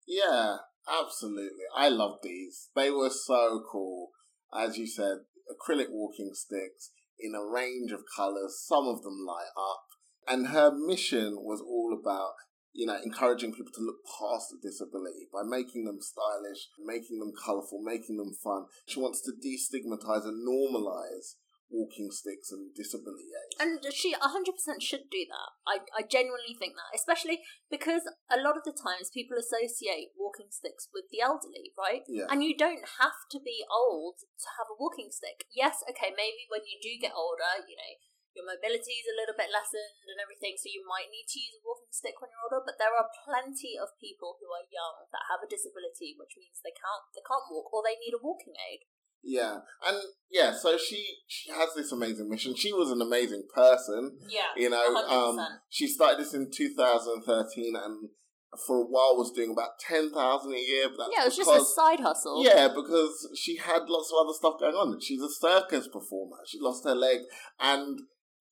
Yeah, absolutely. I love these. They were so cool. As you said, acrylic walking sticks in a range of colours. Some of them light up. And her mission was all about, you know, encouraging people to look past the disability by making them stylish, making them colourful, making them fun. She wants to destigmatise and normalise walking sticks and disability aids. And she 100% should do that. I, I genuinely think that, especially because a lot of the times people associate walking sticks with the elderly, right? Yeah. And you don't have to be old to have a walking stick. Yes, okay, maybe when you do get older, you know, your mobility is a little bit lessened and everything, so you might need to use a walking stick when you're older. But there are plenty of people who are young that have a disability, which means they can't they can't walk or they need a walking aid. Yeah, and yeah, so she she has this amazing mission. She was an amazing person. Yeah, You know, 100%. um, she started this in 2013, and for a while was doing about 10,000 a year. But that's yeah, it was just a side hustle. Yeah, because she had lots of other stuff going on. She's a circus performer. She lost her leg, and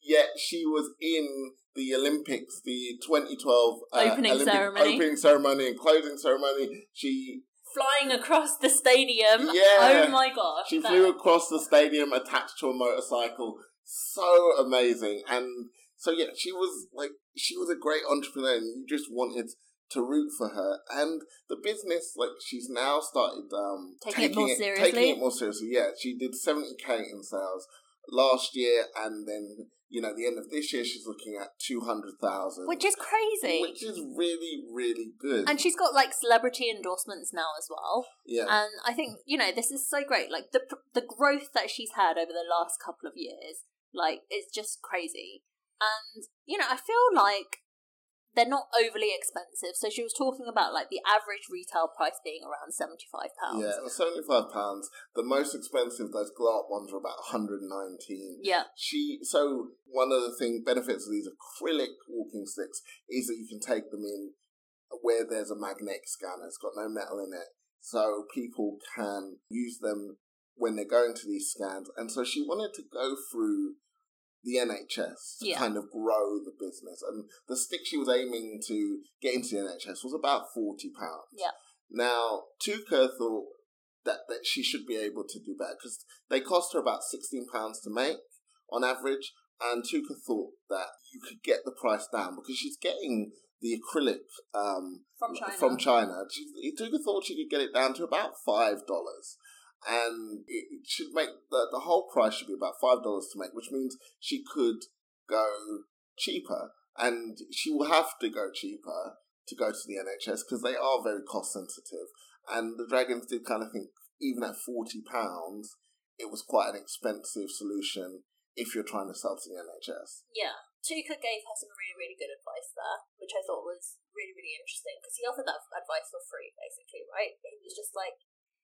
yet she was in the Olympics, the 2012 uh, Opening Olympic ceremony. opening ceremony, and closing ceremony. She flying across the stadium. Yeah. Oh my gosh. she that- flew across the stadium attached to a motorcycle. So amazing, and so yeah, she was like she was a great entrepreneur, and you just wanted to root for her. And the business, like she's now started um, Taking it more seriously? Taking it more seriously, yeah. She did seventy k in sales last year, and then you know at the end of this year, she's looking at two hundred thousand, Which is crazy. which is really really good. and she's got like celebrity endorsements now as well. yeah, And I think you know this is so great. Like the the growth that she's had over the last couple of years, like it's just crazy. And you know, I feel like they're not overly expensive. So she was talking about like the average retail price being around seventy five pounds. yeah, seventy five pounds. The most expensive, those glow up ones, are about one hundred nineteen. Yeah. She so one of the thing benefits of these acrylic walking sticks is that you can take them in where there's a magnetic scanner. It's got no metal in it, so people can use them when they're going to these scans. And so she wanted to go through the NHS to Yeah. kind of grow the business. And the stick she was aiming to get into the NHS was about forty pounds. Yeah. Now, Touker thought that, that she should be able to do better because they cost her about sixteen pounds to make on average. And Touker thought that you could get the price down because she's getting the acrylic um, From China. From China, she, Touker thought she could get it down to about five dollars, and it should make the the whole price should be about five dollars to make, which means she could go cheaper, and she will have to go cheaper to go to the NHS because they are very cost sensitive. And the Dragons did kind of think even at forty pounds, it was quite an expensive solution if you're trying to sell to the NHS. Yeah. Touker gave her some really, really good advice there, which I thought was really, really interesting because he offered that advice for free, basically, right? He was just like,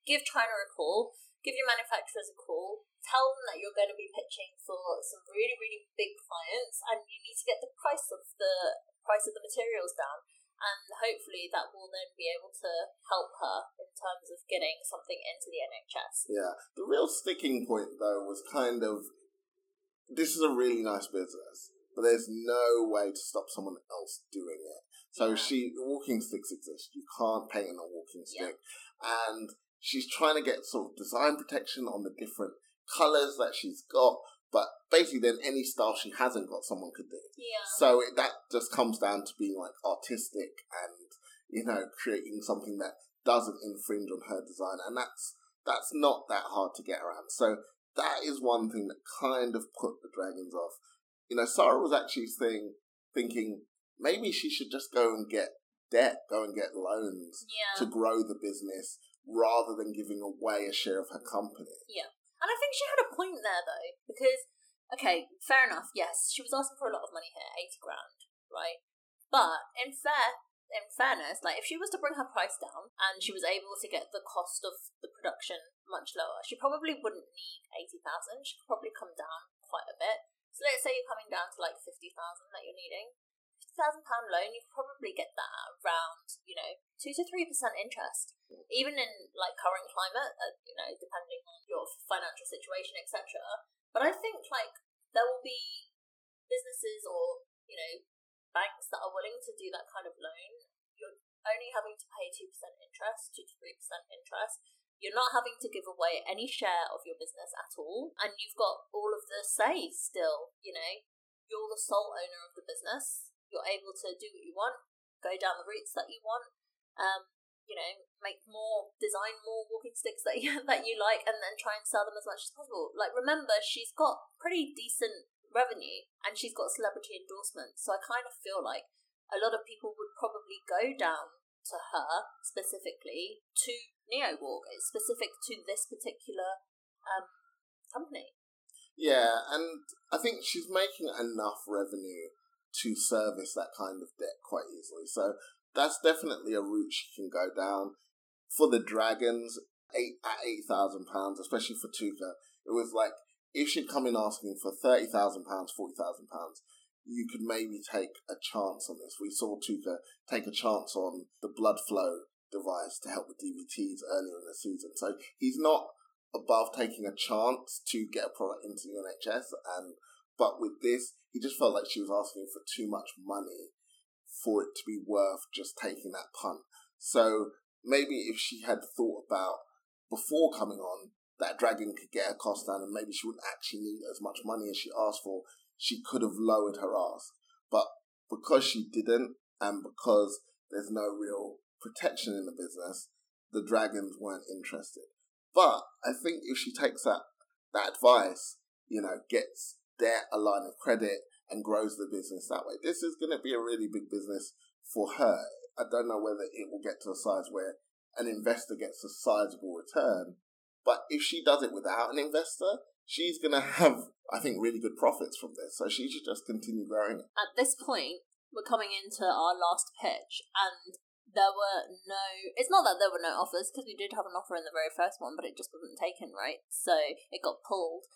give China a call, give your manufacturers a call, tell them that you're going to be pitching for some really, really big clients, and you need to get the price of the price of the materials down. And hopefully that will then be able to help her in terms of getting something into the NHS. Yeah. The real sticking point, though, was kind of this is a really nice business, but there's no way to stop someone else doing it. So Yeah. she, walking sticks exist. You can't paint on a walking Yeah. stick. And she's trying to get sort of design protection on the different colours that she's got, but basically, then any style she hasn't got, someone could do. Yeah. So it, that just comes down to being like artistic and you know creating something that doesn't infringe on her design, and that's that's not that hard to get around. So that is one thing that kind of put the dragons off. You know, Sarah was actually saying, thinking maybe she should just go and get debt, go and get loans Yeah. to grow the business rather than giving away a share of her company. Yeah. And I think she had a point there though, because okay, fair enough. Yes, she was asking for a lot of money here, eighty grand, right? But in fair, in fairness, like if she was to bring her price down and she was able to get the cost of the production much lower, she probably wouldn't need eighty thousand. She could probably come down quite a bit. So let's say you're coming down to like fifty thousand that you're needing. Thousand pound loan, you probably get that around you know two to three percent interest even in like current climate, uh, you know, depending on your financial situation, etc. But I think like there will be businesses or you know banks that are willing to do that kind of loan. You're only having to pay two percent interest, two to three percent interest. You're not having to give away any share of your business at all, and you've got all of the say still. You know, you're the sole owner of the business. You're able to do what you want, go down the routes that you want. Um, you know, make more, design more walking sticks that (laughs) you that you like, and then try and sell them as much as possible. Like, remember, she's got pretty decent revenue, and she's got celebrity endorsements. So I kind of feel like a lot of people would probably go down to her specifically to NeoWalk. It's specific to this particular um company. Yeah, and I think she's making enough revenue to service that kind of debt quite easily. So that's definitely a route she can go down. For the Dragons, eight at eight thousand pounds, especially for Touker, it was like if she'd come in asking for thirty thousand pounds, forty thousand pounds, you could maybe take a chance on this. We saw Touker take a chance on the blood flow device to help with DVTs earlier in the season. So he's not above taking a chance to get a product into the NHS and but with this he just felt like she was asking for too much money for it to be worth just taking that punt. So maybe if she had thought about before coming on that Dragon could get her cost down and maybe she wouldn't actually need as much money as she asked for, she could have lowered her ask. But because she didn't, and because there's no real protection in the business, the Dragons weren't interested. But I think if she takes that that advice, you know, gets debt, a line of credit, and grows the business that way, this is going to be a really big business for her. I don't know whether it will get to a size where an investor gets a sizable return, but if she does it without an investor, she's going to have, I think, really good profits from this. So she should just continue growing it. At this point, we're coming into our last pitch, and there were no. It's not that there were no offers because we did have an offer in the very first one, but it just wasn't taken, right? So it got pulled.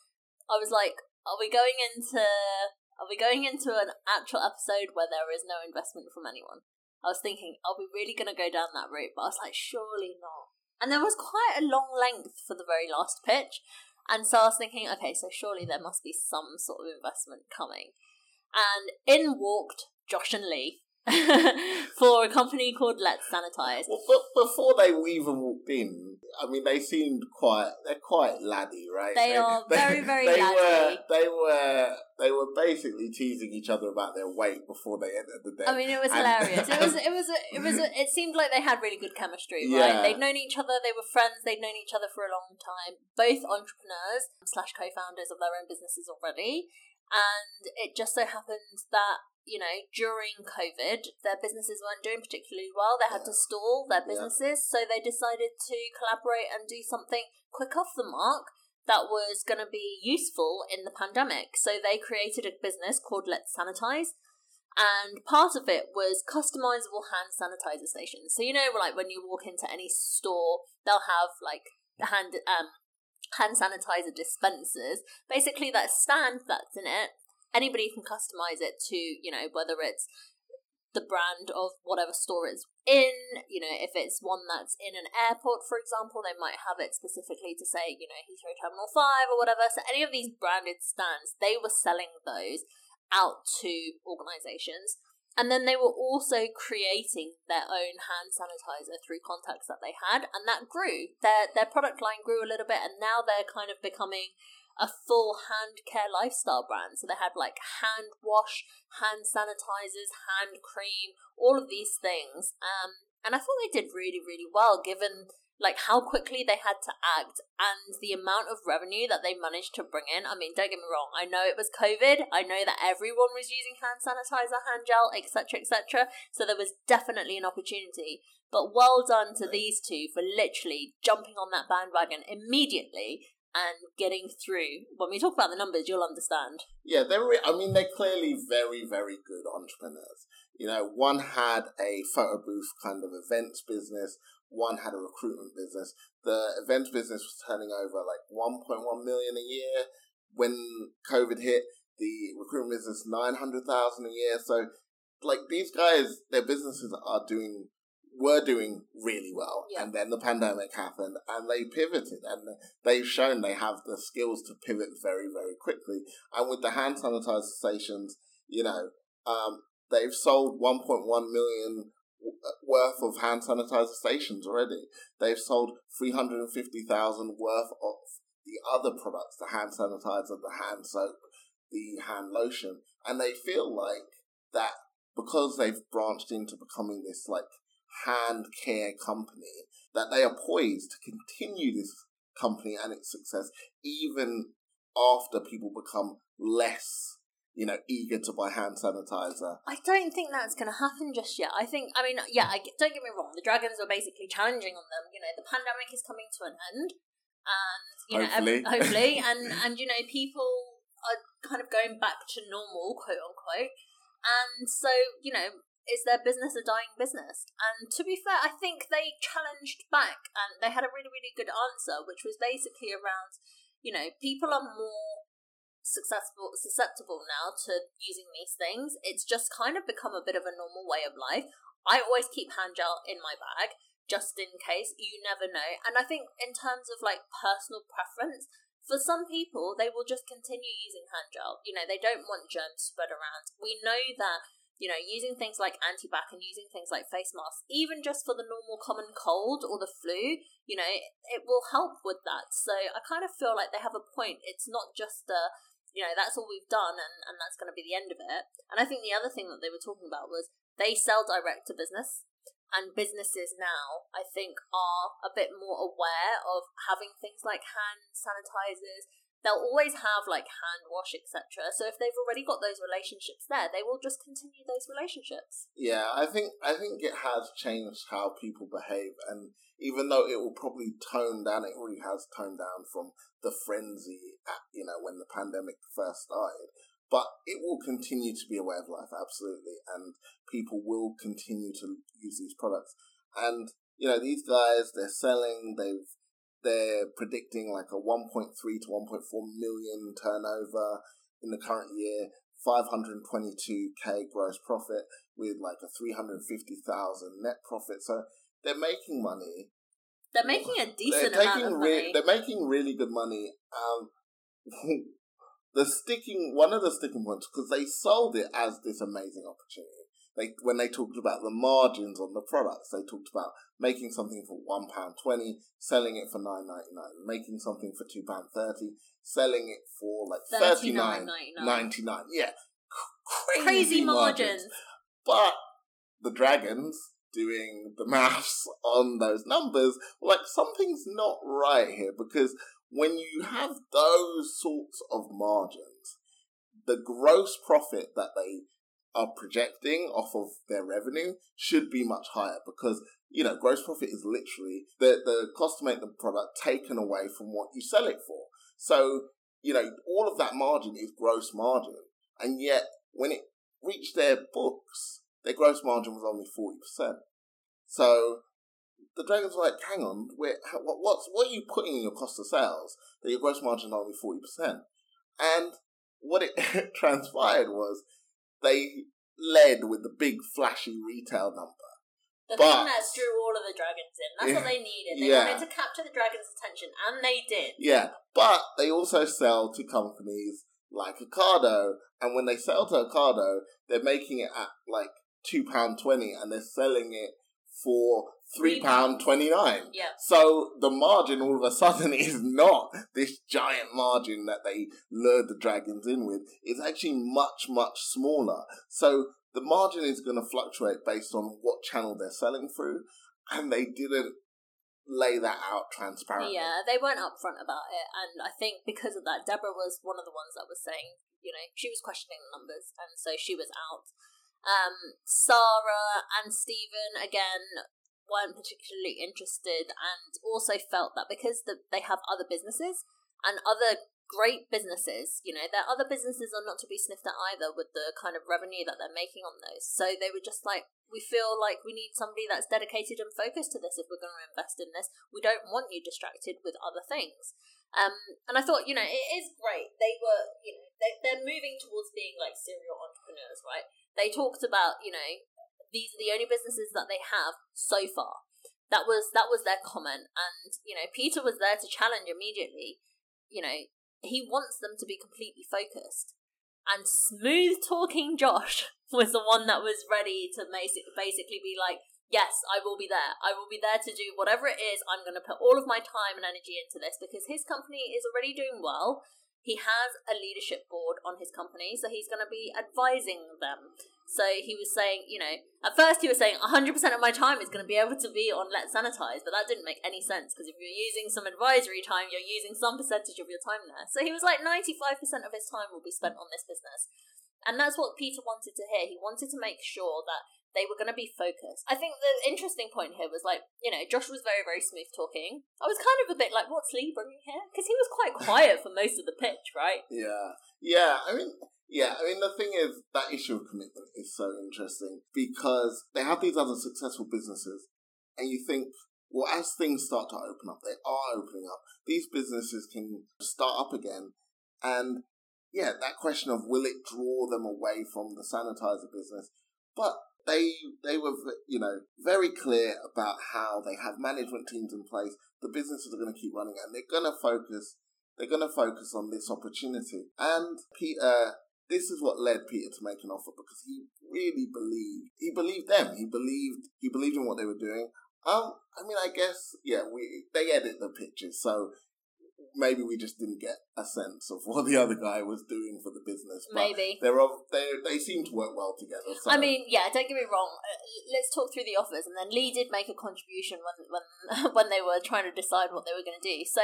I was like, are we going into. Are we going into an actual episode where there is no investment from anyone? I was thinking, are we really going to go down that route? But I was like, surely not. And there was quite a long length for the very last pitch. And so I was thinking, okay, so surely there must be some sort of investment coming. And in walked Josh and Lee (laughs) for a company called Let's Sanitize. Well, but before they even walked in, I mean, they seemed quite. They're quite laddie, right? They, are very, very they laddie. Were, they were. They were basically teasing each other about their weight before they entered the day. I mean, it was And- hilarious. It was, (laughs) it was, it was. It seemed like they had really good chemistry, Yeah. right? They'd known each other. They were friends. They'd known each other for a long time. Both entrepreneurs slash co-founders of their own businesses already, and it just so happened that you know during COVID, their businesses weren't doing particularly well. They had to stall their Yeah. businesses, so they decided to collaborate and do something quick off the mark that was going to be useful in the pandemic. So they created a business called Let's Sanitize. And part of it was customizable hand sanitizer stations. So you know, like when you walk into any store, they'll have like the hand um hand sanitizer dispensers. Basically, that stand that's in it, anybody can customize it to you know whether it's the brand of whatever store it's in. You know, if it's one that's in an airport, for example, they might have it specifically to say, you know, Heathrow Terminal 5 or whatever. So any of these branded stands, they were selling those out to organizations. And then they were also creating their own hand sanitizer through contacts that they had, and that grew. Their their product line grew a little bit, and now they're kind of becoming a full hand care lifestyle brand. So they had like hand wash, hand sanitizers, hand cream, all of these things. Um, and I thought they did really, really well given like how quickly they had to act and the amount of revenue that they managed to bring in. I mean, don't get me wrong, I know it was COVID. I know that everyone was using hand sanitizer, hand gel, etc., etc. So there was definitely an opportunity. But well done to these two for literally jumping on that bandwagon immediately and getting through. When we talk about the numbers, you'll understand. Yeah, they're. Re- I mean, they're clearly very, very good entrepreneurs. You know, one had a photo booth kind of events business. One had a recruitment business. The events business was turning over like 1.1 million a year. When COVID hit, the recruitment business 900,000 a year. So, like these guys, their businesses are doing were doing really well, Yeah. and then the pandemic happened, and they pivoted, and they've shown they have the skills to pivot very, very quickly. And with the hand sanitizer stations, you know, um, they've sold 1.1 million worth of hand sanitizer stations already. They've sold 350,000 worth of the other products, the hand sanitizer, the hand soap, the hand lotion, and they feel like that because they've branched into becoming this like hand care company, that they are poised to continue this company and its success even after people become less, you know, eager to buy hand sanitizer. I don't think that's going to happen just yet. I think, I mean, yeah, I, don't get me wrong. The dragons are basically challenging on them. You know, the pandemic is coming to an end, and you know, ev- Hopefully. hopefully, (laughs) and and you know, people are kind of going back to normal, quote unquote. And so, you know, is their business a dying business? And to be fair, I think they challenged back and they had a really, really good answer, which was basically around, you know, people are more successful susceptible now to using these things. It's just kind of become a bit of a normal way of life. I always keep hand gel in my bag just in case. You never know. And I think in terms of like personal preference, for some people, they will just continue using hand gel. You know, they don't want germs spread around. We know that you know, using things like antibac and using things like face masks, even just for the normal common cold or the flu, you know, it, it will help with that. So I kind of feel like they have a point. It's not just a, you know, that's all we've done and, and that's going to be the end of it. And I think the other thing that they were talking about was they sell direct to business. And businesses now, I think, are a bit more aware of having things like hand sanitizers, they'll always have like hand wash etc so if they've already got those relationships there they will just continue those relationships. Yeah i think i think it has changed how people behave and even though it will probably tone down it already has toned down from the frenzy at you know when the pandemic first started. But it will continue to be a way of life absolutely and people will continue to use these products. And you know these guys they're selling they've they're predicting like a 1.3 to 1.4 million turnover in the current year, 522k gross profit with like a 350,000 net profit. So they're making money. They're making a decent they're amount of money. They're making really good money. Um, (laughs) the sticking one of the sticking points because they sold it as this amazing opportunity they when they talked about the margins on the products, they talked about making something for one pound twenty, selling it for nine ninety nine, making something for two pound thirty, selling it for like thirty nine ninety nine. Yeah, crazy, crazy margins. margins. But the dragons doing the (laughs) maths on those numbers, like something's not right here because when you have those sorts of margins, the gross profit that they are projecting off of their revenue should be much higher because you know gross profit is literally the the cost to make the product taken away from what you sell it for. So you know all of that margin is gross margin, and yet when it reached their books, their gross margin was only forty percent. So the dragons were like, "Hang on, where, what, what's what are you putting in your cost of sales that your gross margin is only forty percent?" And what it (laughs) transpired was they led with the big flashy retail number. The but, thing that drew all of the dragons in. That's yeah, what they needed. They yeah. wanted to capture the dragons' attention, and they did. Yeah, but they also sell to companies like Ocado, and when they sell to Ocado, they're making it at like two pound twenty, and they're selling it for three pound twenty nine. Yeah. So the margin all of a (laughs) sudden is not this giant margin that they lured the dragons in with. It's actually much much smaller. So the margin is going to fluctuate based on what channel they're selling through, and they didn't lay that out transparently. Yeah, they weren't upfront about it, and I think because of that, Deborah was one of the ones that was saying, you know, she was questioning the numbers, and so she was out. Um, Sarah and Steven again weren't particularly interested and also felt that because the, they have other businesses and other great businesses, you know, their other businesses are not to be sniffed at either with the kind of revenue that they're making on those. So they were just like, we feel like we need somebody that's dedicated and focused to this if we're going to invest in this. We don't want you distracted with other things. Um, and I thought, you know, it is great. They were, you know, they, they're moving towards being like serial entrepreneurs, right? They talked about, you know, these are the only businesses that they have so far. That was that was their comment, and you know Peter was there to challenge immediately. You know he wants them to be completely focused, and smooth talking Josh (laughs) was the one that was ready to basically be like, yes, I will be there. I will be there to do whatever it is. I'm going to put all of my time and energy into this because his company is already doing well. He has a leadership board on his company, so he's going to be advising them. So he was saying, you know, at first he was saying 100% of my time is going to be able to be on Let's Sanitize, but that didn't make any sense because if you're using some advisory time, you're using some percentage of your time there. So he was like 95% of his time will be spent on this business. And that's what Peter wanted to hear. He wanted to make sure that they were going to be focused. I think the interesting point here was like, you know, Josh was very, very smooth talking. I was kind of a bit like, what's Lee bringing here? Because he was quite quiet for most of the pitch, right? Yeah. Yeah. I mean, yeah, I mean, the thing is, that issue of commitment is so interesting because they have these other successful businesses, and you think, well, as things start to open up, they are opening up, these businesses can start up again. And yeah, that question of will it draw them away from the sanitizer business? But they they were you know very clear about how they have management teams in place. The businesses are going to keep running, and they're going to focus. They're going to focus on this opportunity. And Peter, this is what led Peter to make an offer because he really believed. He believed them. He believed. He believed in what they were doing. Um, I mean, I guess yeah. We they edit the pictures, so maybe we just didn't get a sense of what the other guy was doing for the business. But Maybe. they're of- they they seem to work well together. So. I mean, yeah, don't get me wrong. Uh, let's talk through the offers, and then Lee did make a contribution when when (laughs) when they were trying to decide what they were going to do. So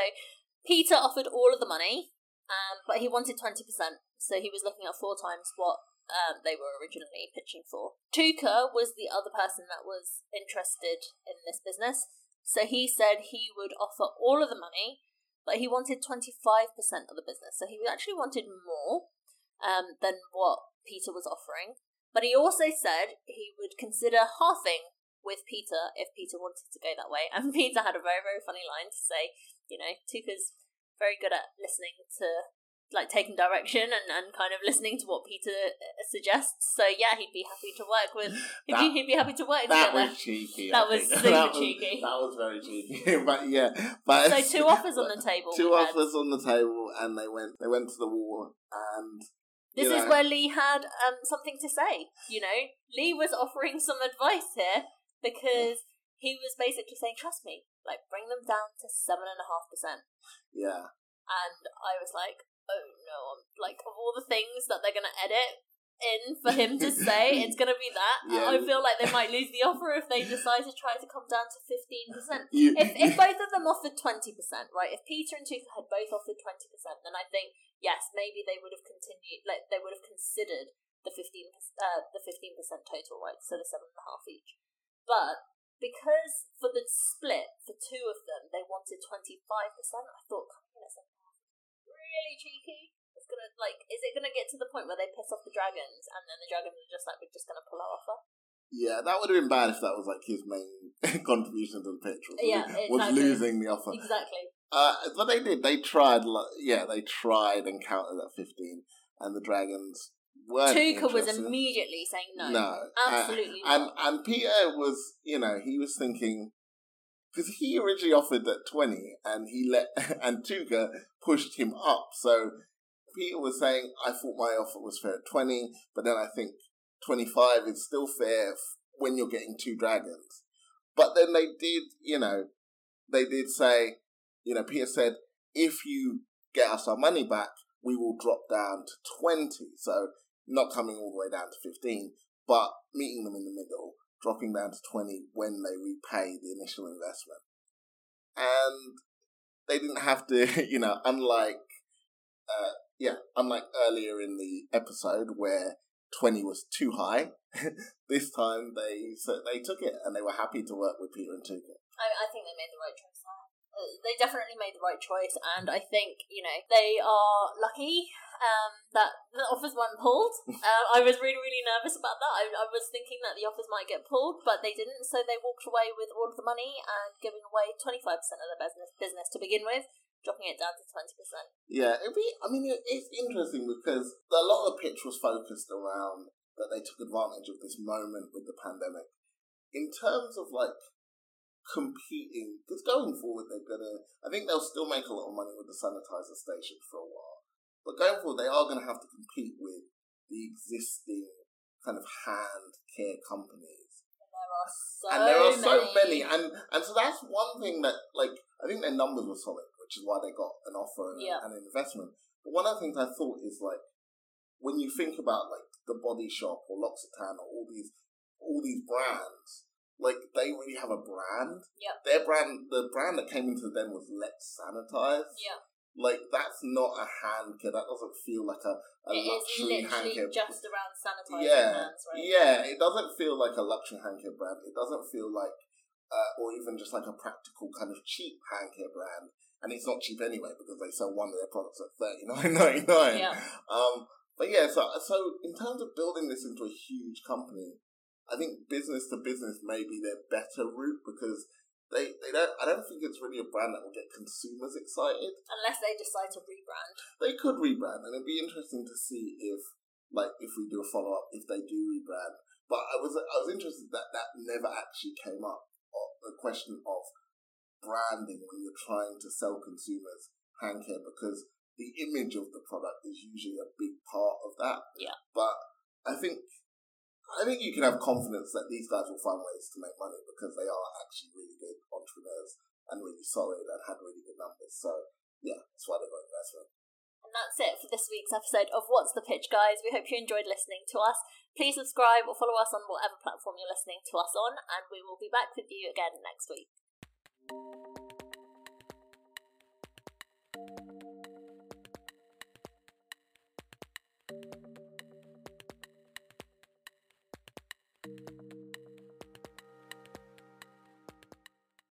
Peter offered all of the money, um, but he wanted twenty percent. So he was looking at four times what um, they were originally pitching for. Touker was the other person that was interested in this business. So he said he would offer all of the money, but he wanted 25% of the business. So he actually wanted more um, than what Peter was offering. But he also said he would consider halving with Peter if Peter wanted to go that way. (laughs) And Peter had a very, very funny line to say, you know, Touker's very good at listening to, like, taking direction and, and kind of listening to what Peter uh, suggests. So, yeah, he'd be happy to work with, (laughs) he'd, That- be, he'd be happy to work that together. was cheeky. That I was think. (laughs) super that was, cheeky. That was very cheeky. (laughs) but yeah, but So, two offers on the table. two offers on the table, and they went they went to the wall, and This you is where Lee had um, something to say. You know, Lee was offering some advice here because he was basically saying, "Trust me, like bring them down to seven and a half percent." yeah, And I was like, "Oh no!" I'm like, of all the things that they're gonna edit in for him to say, (laughs) it's gonna be that. Yeah. I feel like they might lose the offer if they decide to try to come down to fifteen percent. If if both of them offered twenty percent, right? If Peter and Touker had both offered twenty percent, then I think yes, maybe they would have continued. Like they would have considered the fifteen uh, the fifteen percent total, right? So the seven and a half each. But because for the split for two of them, they wanted twenty five percent. I thought coming in at seven and a half really cheeky. It's gonna like, is it gonna get to the point where they piss off the dragons, and then the dragons are just like, we're just gonna pull our offer? yeah, that would have been bad if that was like his main (laughs) contribution to the pitch. Was, Yeah, was exactly. losing the offer. Exactly. Uh, but they did. They tried. li- Yeah, they tried and counted at fifteen, and the dragons Touker was immediately saying no. No, Absolutely and not. and Peter was, you know, he was thinking because he originally offered at twenty, and he let (laughs) and Touker pushed him up. So Peter was saying, "I thought my offer was fair at twenty, but then I think twenty five is still fair f- when you're getting two dragons." But then they did, you know, they did say, you know, Peter said, "If you get us our money back, we will drop down to twenty. So not coming all the way down to fifteen but meeting them in the middle, dropping down to 20 when they repay the initial investment. And they didn't have to, (laughs) you know, unlike, uh, yeah, unlike earlier in the episode where 20 was too high, (laughs) this time they so they took it and they were happy to work with Peter and Touker. I, I think they made the right choice. Uh, They definitely made the right choice, and I think you know they are lucky um, that the offers weren't pulled. uh, I was really, really nervous about that. I, I was thinking that the offers might get pulled, but they didn't. So they walked away with all of the money and giving away twenty five percent of their business business to begin with, dropping it down to twenty percent. Yeah, it'd be, I mean, it's interesting because a lot of the pitch was focused around that they took advantage of this moment with the pandemic. In terms of like competing, because going forward, they're gonna, I think they'll still make a lot of money with the sanitizer station for a while. But going forward, they are gonna have to compete with the existing kind of hand care companies There are so and there are so many. many, and and so that's one thing that like I think their numbers were solid, which is why they got an offer and, Yeah. and an investment. But one of the things I thought is like when you think about like the Body Shop or L'Occitane or all these all these brands, like they really have a brand. Yep. Their brand, the brand that came into them was Let's Sanitize. Yeah. Like that's not a hand care. That doesn't feel like a, a It is luxury hand literally care. just around sanitizing yeah, hands, right? yeah. It doesn't feel like a luxury hand care brand. It doesn't feel like, uh, or even just like a practical kind of cheap hand care brand. And it's not cheap anyway because they sell one of their products at thirty nine ninety nine. Yeah. Um, but yeah, so so in terms of building this into a huge company, I think business to business may be their better route because they, they don't. I don't think it's really a brand that will get consumers excited. Unless they decide to rebrand. They could rebrand, and it'd be interesting to see if, like, if we do a follow up, if they do rebrand. But I was I was interested that that never actually came up. The question of branding when you're trying to sell consumers hand care because the image of the product is usually a big part of that. Yeah. But I think I think you can have confidence that these guys will find ways to make money because they are actually really good entrepreneurs and really solid and had really good numbers. So yeah, that's why they got investment. And that's it for this week's episode of What's the Pitch, guys. We hope you enjoyed listening to us. Please subscribe or follow us on whatever platform you're listening to us on, and we will be back with you again next week.